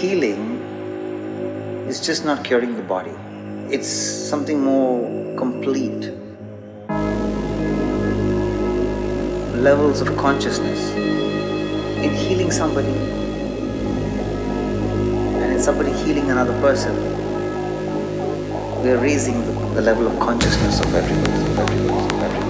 healing is just not curing the body, it's something more complete. Levels of consciousness in healing somebody and in somebody healing another person. We are raising the, the level of consciousness of everybody, of everybody, of everybody,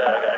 after